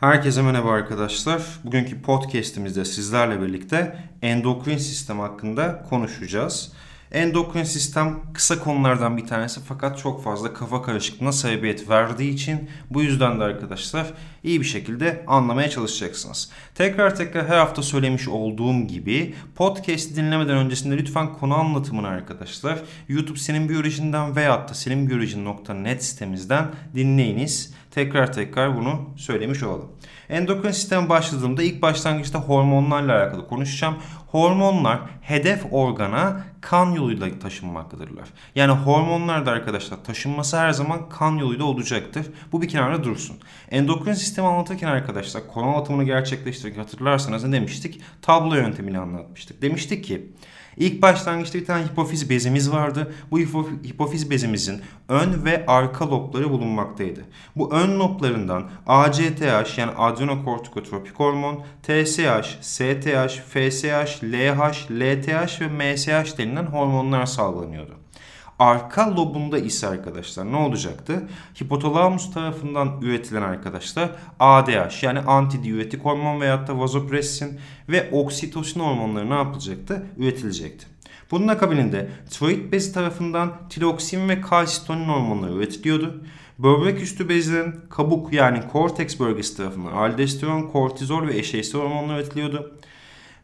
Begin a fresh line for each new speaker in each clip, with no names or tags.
Herkese merhaba arkadaşlar. Bugünkü podcast'imizde sizlerle birlikte endokrin sistem hakkında konuşacağız. Endokrin sistem kısa konulardan bir tanesi fakat çok fazla kafa karışıklığına sebebiyet verdiği için bu yüzden de arkadaşlar iyi bir şekilde anlamaya çalışacaksınız. Tekrar tekrar her hafta söylemiş olduğum gibi podcast dinlemeden öncesinde lütfen konu anlatımını arkadaşlar YouTube Senin Biyolojinden veyahut da seninbiyolojin.net sitemizden dinleyiniz. Tekrar tekrar bunu söylemiş olalım. Endokrin sisteme başladığımda ilk başlangıçta hormonlarla alakalı konuşacağım. Hormonlar hedef organa kan yoluyla taşınmaktadırlar. Yani hormonlar da arkadaşlar taşınması her zaman kan yoluyla olacaktır. Bu bir kenarda dursun. Endokrin sistemi anlatırken arkadaşlar konu anlatımını gerçekleştirirken hatırlarsanız ne demiştik? Tablo yöntemini anlatmıştık. Demiştik ki İlk başlangıçta bir tane hipofiz bezimiz vardı. Bu hipofiz bezimizin ön ve arka lobları bulunmaktaydı. Bu ön loblarından ACTH yani adrenokortikotropik hormon, TSH, STH, FSH, LH, LTH ve MSH denilen hormonlar salgılanıyordu. Arka lobunda ise arkadaşlar ne olacaktı? Hipotalamus tarafından üretilen arkadaşlar ADH yani antidiüretik hormon veyahut da vazopressin ve oksitosin hormonları ne yapılacaktı? Üretilecekti. Bunun akabininde tiroid bezi tarafından tiroksin ve kalsitonin hormonları üretiliyordu. Böbrek üstü bezlerin kabuk yani korteks bölgesi tarafından aldosteron, kortizol ve eşeğsi hormonları üretiliyordu.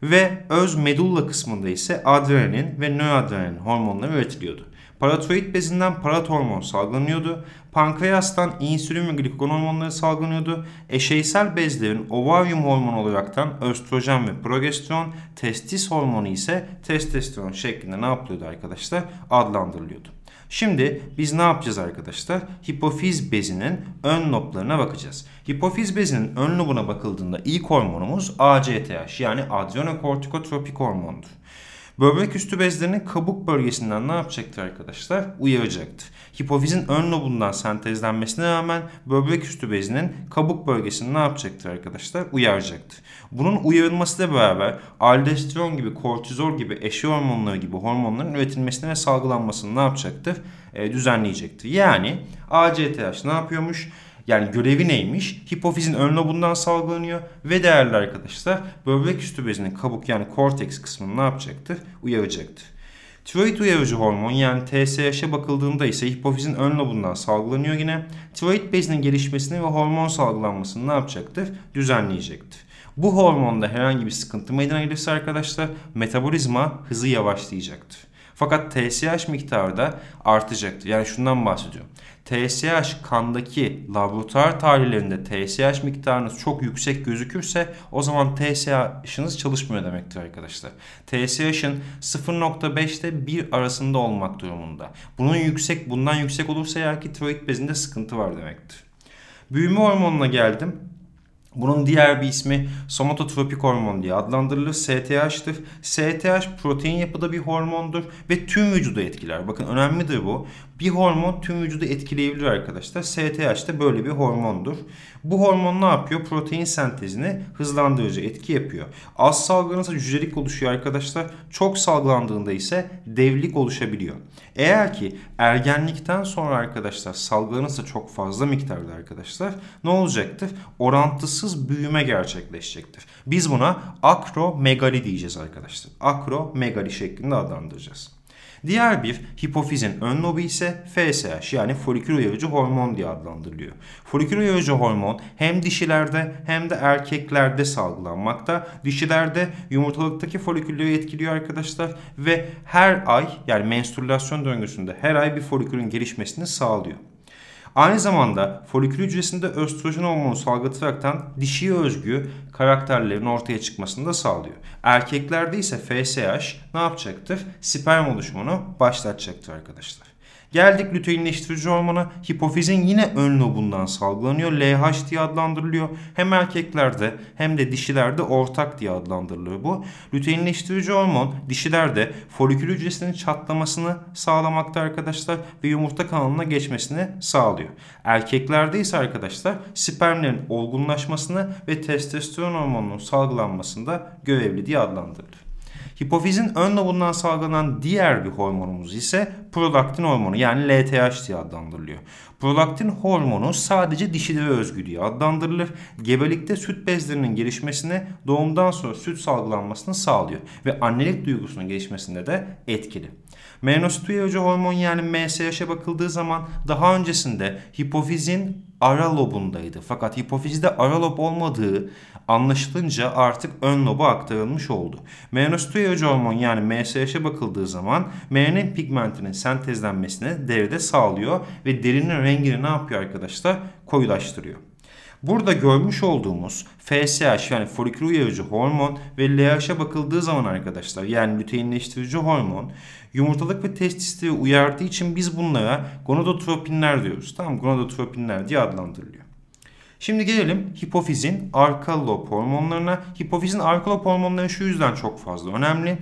Ve öz medulla kısmında ise adrenalin ve nöroadrenalin hormonları üretiliyordu. Paratiroid bezinden parat hormon salgılanıyordu. Pankreastan insülin ve glikagon hormonları salgılanıyordu. Eşeysel bezlerin ovaryum hormonu olaraktan östrojen ve progesteron, testis hormonu ise testosteron şeklinde ne yapılıyordu arkadaşlar? Adlandırılıyordu. Şimdi biz ne yapacağız arkadaşlar? Hipofiz bezinin ön loblarına bakacağız. Hipofiz bezinin ön lobuna bakıldığında ilk hormonumuz ACTH yani adrenokortikotropik hormondur. Böbrek üstü bezlerinin kabuk bölgesinden ne yapacaktır arkadaşlar? Uyaracaktır. Hipofizin ön lobundan sentezlenmesine rağmen böbrek üstü bezinin kabuk bölgesini ne yapacaktır arkadaşlar? Uyaracaktır. Bunun uyarılmasıyla beraber aldosteron gibi, kortizol gibi, eşi hormonları gibi hormonların üretilmesine ve salgılanmasını ne yapacaktır? E, düzenleyecektir. Yani ACTH ne yapıyormuş? Yani görevi neymiş? Hipofizin ön lobundan salgılanıyor ve değerli arkadaşlar böbrek üstü bezinin kabuk yani korteks kısmını ne yapacaktır? Uyaracaktır. Tiroid uyarıcı hormon yani TSH'e bakıldığında ise hipofizin ön lobundan salgılanıyor yine. Tiroid bezinin gelişmesini ve hormon salgılanmasını ne yapacaktır? Düzenleyecektir. Bu hormonda herhangi bir sıkıntı meydana gelirse arkadaşlar metabolizma hızı yavaşlayacaktır. Fakat TSH miktarı da artacaktır. Yani şundan bahsediyorum. TSH kandaki laboratuvar tahlillerinde TSH miktarınız çok yüksek gözükürse o zaman TSH'ınız çalışmıyor demektir arkadaşlar. TSH'ın 0.5 ile 1 arasında olmak durumunda. Bunun yüksek bundan yüksek olursa eğer ki tiroid bezinde sıkıntı var demektir. Büyüme hormonuna geldim. Bunun diğer bir ismi somatotropik hormon diye adlandırılır. STH'tır. STH protein yapıda bir hormondur ve tüm vücudu etkiler. Bakın önemlidir bu. Bir hormon tüm vücudu etkileyebilir arkadaşlar. STH de böyle bir hormondur. Bu hormon ne yapıyor? Protein sentezini hızlandırıcı etki yapıyor. Az salgılanırsa cücelik oluşuyor arkadaşlar. Çok salgılandığında ise devlik oluşabiliyor. Eğer ki ergenlikten sonra arkadaşlar salgılanırsa çok fazla miktarda arkadaşlar ne olacaktır? Orantısız büyüme gerçekleşecektir. Biz buna akromegali diyeceğiz arkadaşlar. Akromegali şeklinde adlandıracağız. Diğer bir hipofizin ön lobu ise FSH yani folikül uyarıcı hormon diye adlandırılıyor. Folikül uyarıcı hormon hem dişilerde hem de erkeklerde salgılanmakta. Dişilerde yumurtalıktaki folikülleri etkiliyor arkadaşlar ve her ay yani menstrülasyon döngüsünde her ay bir folikülün gelişmesini sağlıyor. Aynı zamanda folikül hücresinde östrojen hormonu salgılatıraktan dişiye özgü karakterlerin ortaya çıkmasını da sağlıyor. Erkeklerde ise FSH ne yapacaktır? Sperm oluşumunu başlatacaktır arkadaşlar. Geldik lüteinleştirici hormona. Hipofizin yine ön lobundan salgılanıyor. LH diye adlandırılıyor. Hem erkeklerde hem de dişilerde ortak diye adlandırılıyor bu. Lüteinleştirici hormon dişilerde folikül hücresinin çatlamasını sağlamakta arkadaşlar ve yumurta kanalına geçmesini sağlıyor. Erkeklerde ise arkadaşlar spermlerin olgunlaşmasını ve testosteron hormonunun salgılanmasında görevli diye adlandırılır. Hipofizin ön lobundan salgılanan diğer bir hormonumuz ise prolaktin hormonu yani LTH diye adlandırılıyor. Prolaktin hormonu sadece dişilere özgü diye adlandırılır. Gebelikte süt bezlerinin gelişmesine doğumdan sonra süt salgılanmasını sağlıyor ve annelik duygusunun gelişmesinde de etkili. Melanosit uyarıcı hormon yani MSH'e bakıldığı zaman daha öncesinde hipofizin ara lobundaydı. Fakat hipofizde ara lob olmadığı anlaşılınca artık ön loba aktarılmış oldu. Melanosit uyarıcı hormon yani MSH'e bakıldığı zaman melanin pigmentinin sentezlenmesini deride sağlıyor ve derinin rengini ne yapıyor arkadaşlar? Koyulaştırıyor. Burada görmüş olduğumuz FSH yani folikül uyarıcı hormon ve LH'e bakıldığı zaman arkadaşlar yani lüteinleştirici hormon yumurtalık ve testisleri uyardığı için biz bunlara gonadotropinler diyoruz. Tamam gonadotropinler diye adlandırılıyor. Şimdi gelelim hipofizin arka lob hormonlarına. Hipofizin arka lob hormonları şu yüzden çok fazla önemli.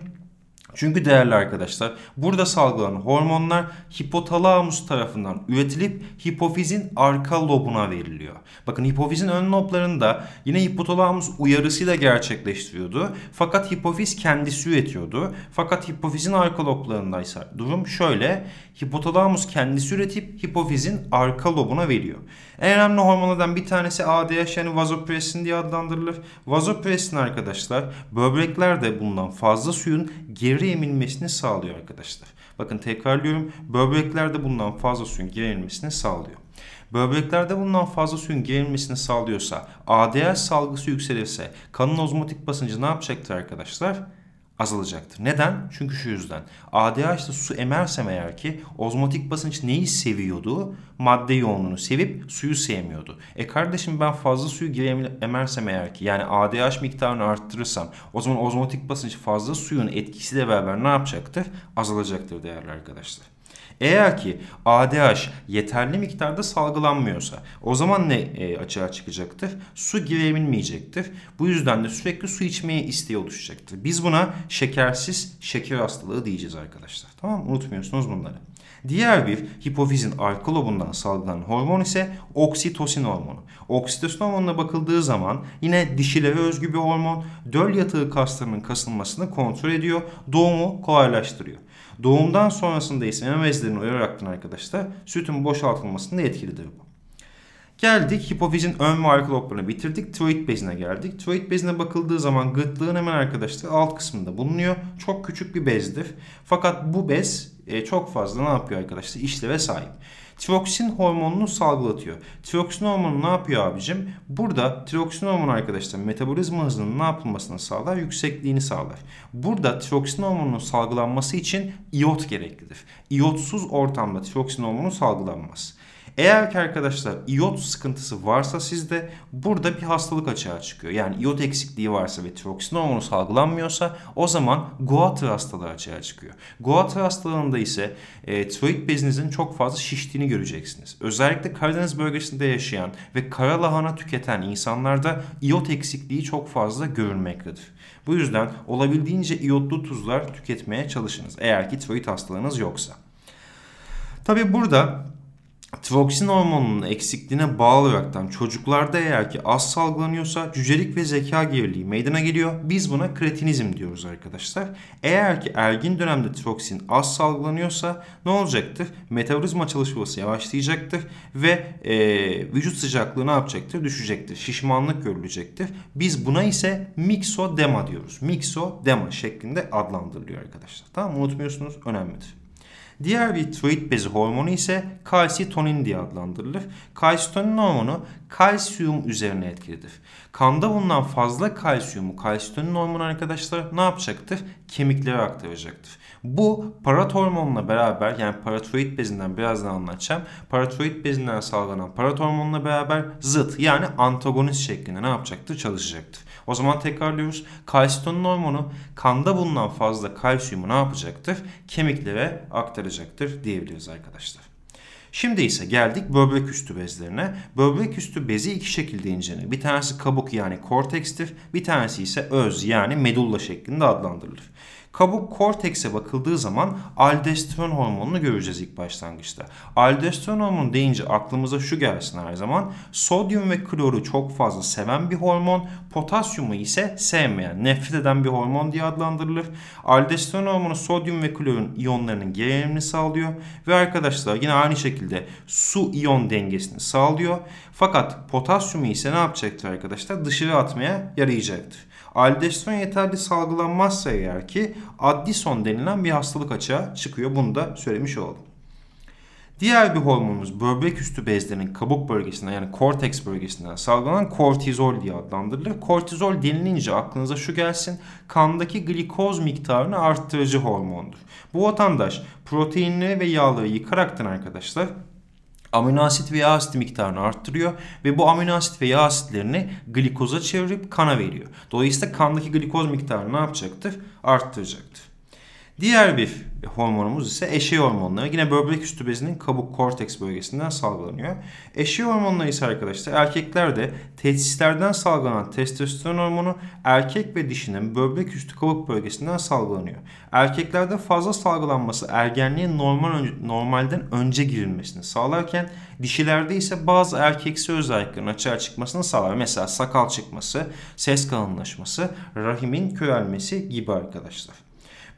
Çünkü değerli arkadaşlar burada salgılanan hormonlar hipotalamus tarafından üretilip hipofizin arka lobuna veriliyor. Bakın hipofizin ön loblarında yine hipotalamus uyarısıyla gerçekleştiriyordu. Fakat hipofiz kendisi üretiyordu. Fakat hipofizin arka loblarındaysa durum şöyle. Hipotalamus kendisi üretip hipofizin arka lobuna veriyor. En önemli hormonlardan bir tanesi ADH yani vazopressin diye adlandırılır. Vazopressin arkadaşlar böbreklerde bulunan fazla suyun geri emilmesini sağlıyor arkadaşlar. Bakın tekrarlıyorum böbreklerde bulunan fazla suyun geri sağlıyor. Böbreklerde bulunan fazla suyun gerilmesini sağlıyorsa, ADH salgısı yükselirse kanın ozmotik basıncı ne yapacaktır arkadaşlar? Azalacaktır. Neden? Çünkü şu yüzden. ADH'da su emersem eğer ki ozmotik basınç neyi seviyordu? Madde yoğunluğunu sevip suyu sevmiyordu. E kardeşim ben fazla suyu geri emersem eğer ki yani ADH miktarını arttırırsam o zaman ozmotik basınç fazla suyun etkisiyle beraber ne yapacaktır? Azalacaktır değerli arkadaşlar. Eğer ki ADH yeterli miktarda salgılanmıyorsa o zaman ne e, açığa çıkacaktır? Su girebilmeyecektir. Bu yüzden de sürekli su içmeye isteği oluşacaktır. Biz buna şekersiz şeker hastalığı diyeceğiz arkadaşlar. Tamam? Unutmuyorsunuz bunları. Diğer bir hipofizin arka lobundan salgılanan hormon ise oksitosin hormonu. Oksitosin hormonuna bakıldığı zaman yine dişilere özgü bir hormon döl yatağı kaslarının kasılmasını kontrol ediyor, doğumu kolaylaştırıyor. Doğumdan sonrasında ise meme bezlerinin uyararaktan arkadaşlar sütün boşaltılmasında etkilidir bu. Geldik hipofizin ön ve arka loblarını bitirdik. Tiroid bezine geldik. Tiroid bezine bakıldığı zaman gırtlığın hemen arkadaşlar alt kısmında bulunuyor. Çok küçük bir bezdir. Fakat bu bez e, çok fazla ne yapıyor arkadaşlar? İşleve sahip. Tiroksin hormonunu salgılatıyor. Tiroksin hormonu ne yapıyor abicim? Burada tiroksin hormonu arkadaşlar metabolizma hızının ne yapılmasını sağlar? Yüksekliğini sağlar. Burada tiroksin hormonunun salgılanması için iot gereklidir. İyotsuz ortamda tiroksin hormonu salgılanmaz. Eğer ki arkadaşlar iot sıkıntısı varsa sizde burada bir hastalık açığa çıkıyor. Yani iot eksikliği varsa ve tiroksin hormonu salgılanmıyorsa o zaman Goiter hastalığı açığa çıkıyor. Goiter hastalığında ise e, tiroid bezinizin çok fazla şiştiğini göreceksiniz. Özellikle Karadeniz bölgesinde yaşayan ve kara lahana tüketen insanlarda iot eksikliği çok fazla görülmektedir. Bu yüzden olabildiğince iyotlu tuzlar tüketmeye çalışınız eğer ki tiroid hastalığınız yoksa. Tabi burada Tiroksin hormonunun eksikliğine bağlı olaraktan çocuklarda eğer ki az salgılanıyorsa cücelik ve zeka geriliği meydana geliyor. Biz buna kretinizm diyoruz arkadaşlar. Eğer ki ergin dönemde tiroksin az salgılanıyorsa ne olacaktır? Metabolizma çalışması yavaşlayacaktır ve e, vücut sıcaklığı ne yapacaktır? Düşecektir. Şişmanlık görülecektir. Biz buna ise miksodema diyoruz. Miksodema şeklinde adlandırılıyor arkadaşlar. Tamam unutmuyorsunuz önemlidir. Diğer bir tiroid bezi hormonu ise kalsitonin diye adlandırılır. Kalsitonin hormonu kalsiyum üzerine etkilidir. Kanda bulunan fazla kalsiyumu kalsitonin hormonu arkadaşlar ne yapacaktır? Kemiklere aktaracaktır. Bu parat hormonla beraber yani paratiroid bezinden birazdan anlatacağım. Paratiroid bezinden salgılanan parat hormonla beraber zıt yani antagonist şeklinde ne yapacaktır? Çalışacaktır. O zaman tekrarlıyoruz. Kalsitonin hormonu kanda bulunan fazla kalsiyumu ne yapacaktır? Kemiklere aktaracaktır diyebiliriz arkadaşlar. Şimdi ise geldik böbrek üstü bezlerine. Böbrek üstü bezi iki şekilde incelenir. Bir tanesi kabuk yani kortekstir. Bir tanesi ise öz yani medulla şeklinde adlandırılır. Kabuk kortekse bakıldığı zaman aldosteron hormonunu göreceğiz ilk başlangıçta. Aldosteron hormonu deyince aklımıza şu gelsin her zaman. Sodyum ve kloru çok fazla seven bir hormon, potasyumu ise sevmeyen, nefret eden bir hormon diye adlandırılır. Aldosteron hormonu sodyum ve klorun iyonlarının gerilimini sağlıyor ve arkadaşlar yine aynı şekilde su iyon dengesini sağlıyor. Fakat potasyumu ise ne yapacaktır arkadaşlar? Dışarı atmaya yarayacaktır. Aldosteron yeterli salgılanmazsa eğer ki Addison denilen bir hastalık açığa çıkıyor. Bunu da söylemiş oldum. Diğer bir hormonumuz böbrek üstü bezlerinin kabuk bölgesinden yani korteks bölgesinden salgılanan kortizol diye adlandırılır. Kortizol denilince aklınıza şu gelsin. Kandaki glikoz miktarını arttırıcı hormondur. Bu vatandaş proteinleri ve yağları yıkaraktan arkadaşlar amino asit ve yağ asit miktarını arttırıyor ve bu amino asit ve yağ asitlerini glikoza çevirip kana veriyor. Dolayısıyla kandaki glikoz miktarını ne yapacaktır? Arttıracaktır. Diğer bir hormonumuz ise eşey hormonları. Yine böbrek üstü bezinin kabuk korteks bölgesinden salgılanıyor. Eşey hormonları ise arkadaşlar erkeklerde testislerden salgılanan testosteron hormonu erkek ve dişinin böbrek üstü kabuk bölgesinden salgılanıyor. Erkeklerde fazla salgılanması ergenliğe normal normalden önce girilmesini sağlarken dişilerde ise bazı erkeksi özelliklerin açığa çıkmasını sağlar. Mesela sakal çıkması, ses kalınlaşması, rahimin körelmesi gibi arkadaşlar.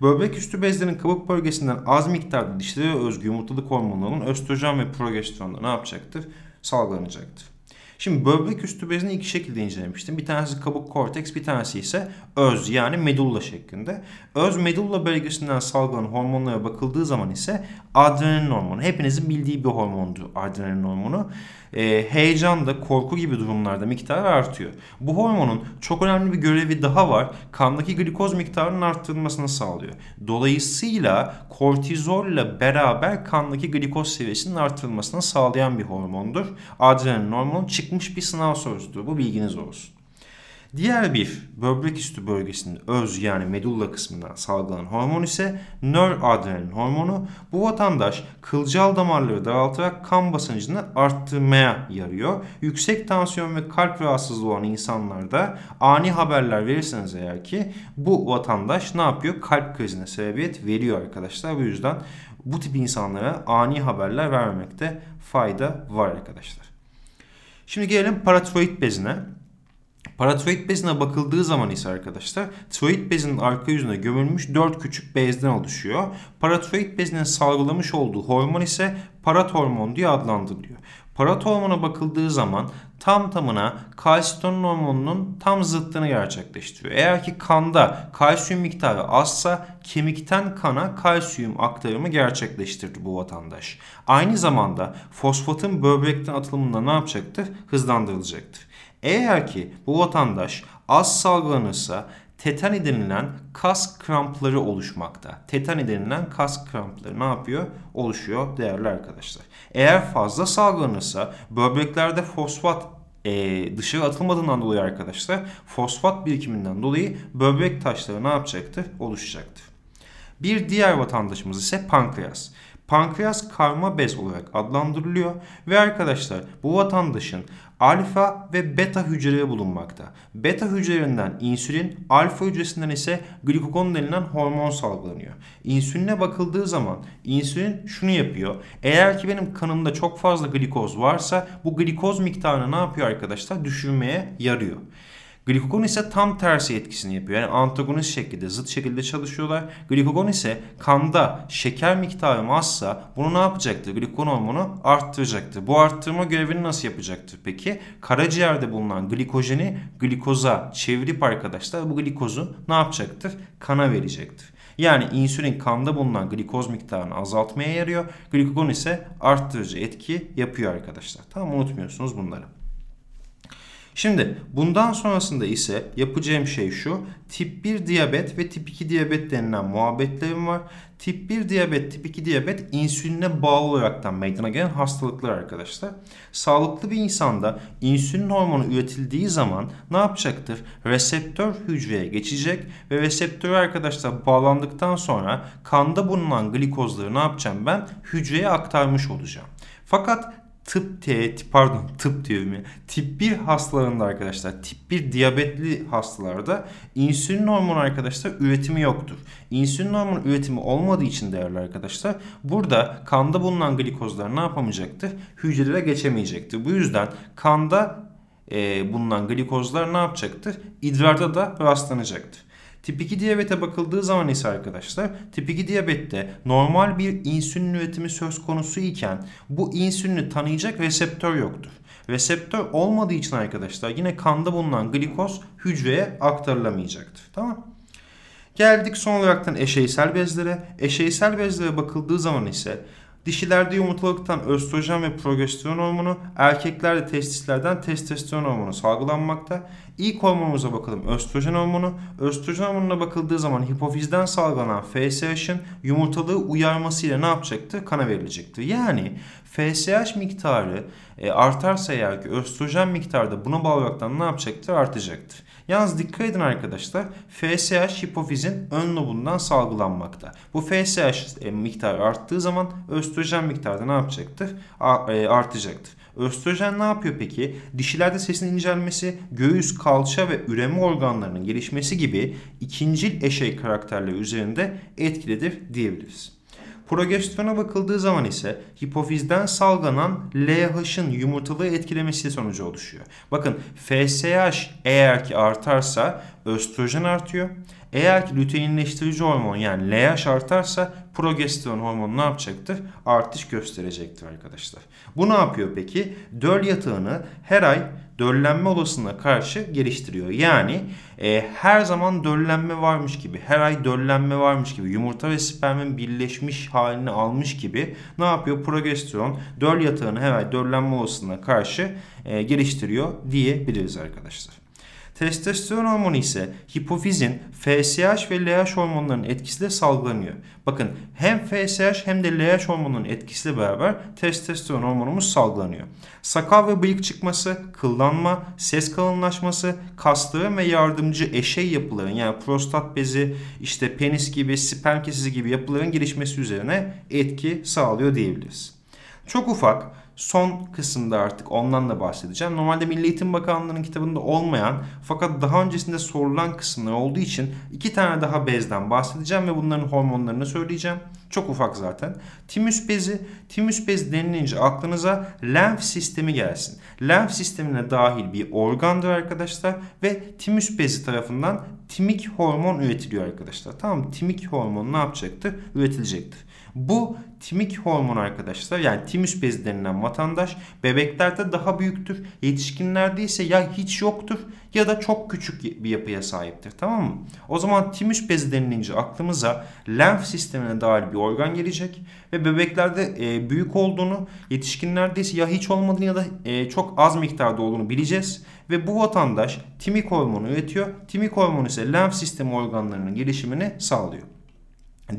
Böbrek üstü bezlerin kabuk bölgesinden az miktarda dişlere özgü yumurtalık hormonlarının östrojen ve progesteronda ne yapacaktır? Salgılanacaktır. Şimdi böbrek üstü bezini iki şekilde incelemiştim. Bir tanesi kabuk korteks, bir tanesi ise öz yani medulla şeklinde. Öz medulla bölgesinden salgılanan hormonlara bakıldığı zaman ise adrenalin hormonu. Hepinizin bildiği bir hormondur adrenalin hormonu. E, heyecan da korku gibi durumlarda miktarı artıyor. Bu hormonun çok önemli bir görevi daha var. Kandaki glikoz miktarının arttırılmasını sağlıyor. Dolayısıyla kortizolle beraber kandaki glikoz seviyesinin arttırılmasını sağlayan bir hormondur. Adrenalin hormonu çıkmış bir sınav sorusudur. Bu bilginiz olsun. Diğer bir böbrek üstü bölgesinin öz yani medulla kısmından salgılanan hormon ise nöradrenalin hormonu. Bu vatandaş kılcal damarları daraltarak kan basıncını arttırmaya yarıyor. Yüksek tansiyon ve kalp rahatsızlığı olan insanlarda ani haberler verirseniz eğer ki bu vatandaş ne yapıyor? Kalp krizine sebebiyet veriyor arkadaşlar. Bu yüzden bu tip insanlara ani haberler vermemekte fayda var arkadaşlar. Şimdi gelelim paratiroid bezine. Paratiroid bezine bakıldığı zaman ise arkadaşlar tiroid bezinin arka yüzüne gömülmüş 4 küçük bezden oluşuyor. Paratiroid bezinin salgılamış olduğu hormon ise parat hormon diye adlandırılıyor. Parat hormona bakıldığı zaman tam tamına kalsitonin hormonunun tam zıttını gerçekleştiriyor. Eğer ki kanda kalsiyum miktarı azsa kemikten kana kalsiyum aktarımı gerçekleştirdi bu vatandaş. Aynı zamanda fosfatın böbrekten atılımında ne yapacaktır? Hızlandırılacaktır. Eğer ki bu vatandaş az salgılanırsa tetani denilen kas krampları oluşmakta. Tetani denilen kas krampları ne yapıyor? Oluşuyor değerli arkadaşlar. Eğer fazla salgılanırsa böbreklerde fosfat e, dışarı atılmadığından dolayı arkadaşlar fosfat birikiminden dolayı böbrek taşları ne yapacaktır? Oluşacaktır. Bir diğer vatandaşımız ise pankreas. Pankreas karma bez olarak adlandırılıyor ve arkadaşlar bu vatandaşın alfa ve beta hücreleri bulunmakta. Beta hücrelerinden insülin, alfa hücresinden ise glikogon denilen hormon salgılanıyor. İnsüline bakıldığı zaman insülin şunu yapıyor. Eğer ki benim kanımda çok fazla glikoz varsa bu glikoz miktarını ne yapıyor arkadaşlar? Düşürmeye yarıyor. Glikogon ise tam tersi etkisini yapıyor. Yani antagonist şekilde, zıt şekilde çalışıyorlar. Glikogon ise kanda şeker miktarı azsa bunu ne yapacaktır? Glikogon hormonu arttıracaktır. Bu arttırma görevini nasıl yapacaktır peki? Karaciğerde bulunan glikojeni glikoza çevirip arkadaşlar bu glikozu ne yapacaktır? Kana verecektir. Yani insülin kanda bulunan glikoz miktarını azaltmaya yarıyor. Glikogon ise arttırıcı etki yapıyor arkadaşlar. Tamam unutmuyorsunuz bunları. Şimdi bundan sonrasında ise yapacağım şey şu. Tip 1 diyabet ve tip 2 diyabet denilen muhabbetlerim var. Tip 1 diyabet, tip 2 diyabet insüline bağlı olaraktan meydana gelen hastalıklar arkadaşlar. Sağlıklı bir insanda insülin hormonu üretildiği zaman ne yapacaktır? Reseptör hücreye geçecek ve reseptörü arkadaşlar bağlandıktan sonra kanda bulunan glikozları ne yapacağım ben? Hücreye aktarmış olacağım. Fakat tıp T, pardon tıp diyorum ya. Tip 1 hastalarında arkadaşlar, tip 1 diyabetli hastalarda insülin hormonu arkadaşlar üretimi yoktur. İnsülin hormonu üretimi olmadığı için değerli arkadaşlar burada kanda bulunan glikozlar ne yapamayacaktır? Hücrelere geçemeyecektir. Bu yüzden kanda e, bulunan glikozlar ne yapacaktır? İdrarda da rastlanacaktır. Tip 2 diyabete bakıldığı zaman ise arkadaşlar tip 2 diyabette normal bir insülin üretimi söz konusu iken bu insülini tanıyacak reseptör yoktur. Reseptör olmadığı için arkadaşlar yine kanda bulunan glikoz hücreye aktarılamayacaktır. Tamam Geldik son olaraktan eşeysel bezlere. Eşeysel bezlere bakıldığı zaman ise Dişilerde yumurtalıktan östrojen ve progesteron hormonu, erkeklerde testislerden testosteron hormonu salgılanmakta. İlk hormonumuza bakalım östrojen hormonu. Östrojen hormonuna bakıldığı zaman hipofizden salgılanan FSH'ın yumurtalığı uyarmasıyla ne yapacaktır? Kana verilecektir. Yani FSH miktarı e, artarsa eğer ki östrojen miktarı da buna bağlı olarak ne yapacaktır? Artacaktır. Yalnız dikkat edin arkadaşlar. FSH hipofizin ön lobundan salgılanmakta. Bu FSH e, miktarı arttığı zaman östrojen miktarı da ne yapacaktır? E, artacaktır. Östrojen ne yapıyor peki? Dişilerde sesin incelmesi, göğüs, kalça ve üreme organlarının gelişmesi gibi ikincil eşey karakterleri üzerinde etkilidir diyebiliriz. Progesterona bakıldığı zaman ise hipofizden salgılanan LH'ın yumurtalığı etkilemesi sonucu oluşuyor. Bakın FSH eğer ki artarsa östrojen artıyor. Eğer ki luteinleştirici hormon yani LH artarsa progesteron hormonu ne yapacaktır? Artış gösterecektir arkadaşlar. Bu ne yapıyor peki? Döl yatağını her ay döllenme olasılığına karşı geliştiriyor. Yani e, her zaman döllenme varmış gibi, her ay döllenme varmış gibi, yumurta ve spermin birleşmiş halini almış gibi ne yapıyor? Progesteron döl yatağını her ay döllenme olasılığına karşı e, geliştiriyor diyebiliriz arkadaşlar. Testosteron hormonu ise hipofizin FSH ve LH hormonlarının etkisiyle salgılanıyor. Bakın hem FSH hem de LH hormonunun etkisiyle beraber testosteron hormonumuz salgılanıyor. Sakal ve bıyık çıkması, kıllanma, ses kalınlaşması, kasların ve yardımcı eşey yapıların yani prostat bezi, işte penis gibi, sperm kesesi gibi yapıların gelişmesi üzerine etki sağlıyor diyebiliriz. Çok ufak son kısımda artık ondan da bahsedeceğim. Normalde Milli Eğitim Bakanlığı'nın kitabında olmayan fakat daha öncesinde sorulan kısımlar olduğu için iki tane daha bezden bahsedeceğim ve bunların hormonlarını söyleyeceğim. Çok ufak zaten. Timüs bezi, timüs bezi denilince aklınıza lenf sistemi gelsin. Lenf sistemine dahil bir organdır arkadaşlar ve timüs bezi tarafından timik hormon üretiliyor arkadaşlar. Tamam Timik hormon ne yapacaktır? Üretilecektir. Bu timik hormon arkadaşlar yani timüs bezi denilen vatandaş bebeklerde daha büyüktür. Yetişkinlerde ise ya hiç yoktur ya da çok küçük bir yapıya sahiptir. Tamam mı? O zaman timüs bezi denilince aklımıza lenf sistemine dahil bir organ gelecek ve bebeklerde e, büyük olduğunu, yetişkinlerde ise ya hiç olmadığını ya da e, çok az miktarda olduğunu bileceğiz ve bu vatandaş timik hormonu üretiyor. Timik hormonu ise lenf sistemi organlarının gelişimini sağlıyor.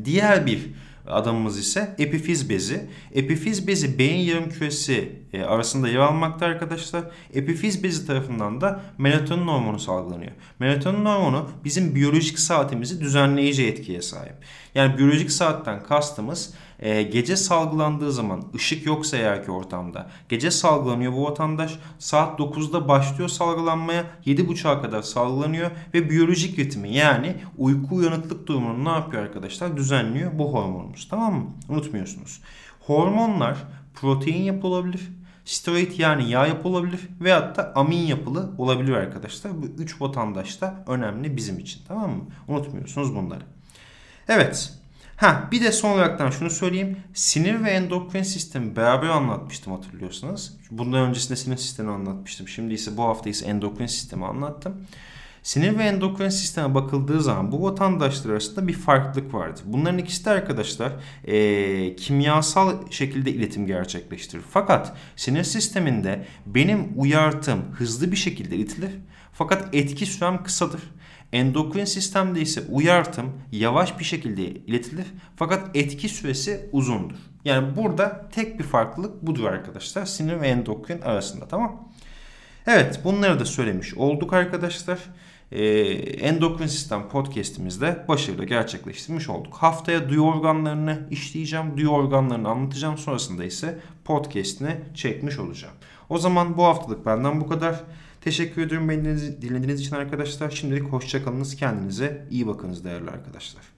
Diğer bir adamımız ise epifiz bezi. Epifiz bezi beyin yarım küresi e, arasında yer almakta arkadaşlar. Epifiz bezi tarafından da melatonin hormonu salgılanıyor. Melatonin hormonu bizim biyolojik saatimizi düzenleyici etkiye sahip. Yani biyolojik saatten kastımız e, gece salgılandığı zaman ışık yoksa eğer ki ortamda gece salgılanıyor bu vatandaş saat 9'da başlıyor salgılanmaya 7.30'a kadar salgılanıyor ve biyolojik ritmi yani uyku uyanıklık durumunu ne yapıyor arkadaşlar düzenliyor bu hormonumuz tamam mı unutmuyorsunuz. Hormonlar protein yapılı olabilir steroid yani yağ yapı olabilir veyahut da amin yapılı olabilir arkadaşlar. Bu üç vatandaş da önemli bizim için tamam mı? Unutmuyorsunuz bunları. Evet Ha bir de son olaraktan şunu söyleyeyim. Sinir ve endokrin sistemi beraber anlatmıştım hatırlıyorsanız. Bundan öncesinde sinir sistemi anlatmıştım. Şimdi ise bu hafta ise endokrin sistemi anlattım. Sinir ve endokrin sisteme bakıldığı zaman bu vatandaşlar arasında bir farklılık vardır. Bunların ikisi de arkadaşlar e, kimyasal şekilde iletim gerçekleştirir. Fakat sinir sisteminde benim uyartım hızlı bir şekilde iletilir. Fakat etki sürem kısadır. Endokrin sistemde ise uyartım yavaş bir şekilde iletilir fakat etki süresi uzundur. Yani burada tek bir farklılık budur arkadaşlar sinir ve endokrin arasında tamam Evet bunları da söylemiş olduk arkadaşlar. e, endokrin sistem podcast'imizde başarıyla gerçekleştirmiş olduk. Haftaya duyu organlarını işleyeceğim, duyu organlarını anlatacağım. Sonrasında ise podcast'ini çekmiş olacağım. O zaman bu haftalık benden bu kadar. Teşekkür ediyorum beni dinlediğiniz için arkadaşlar. Şimdilik hoşçakalınız. Kendinize iyi bakınız değerli arkadaşlar.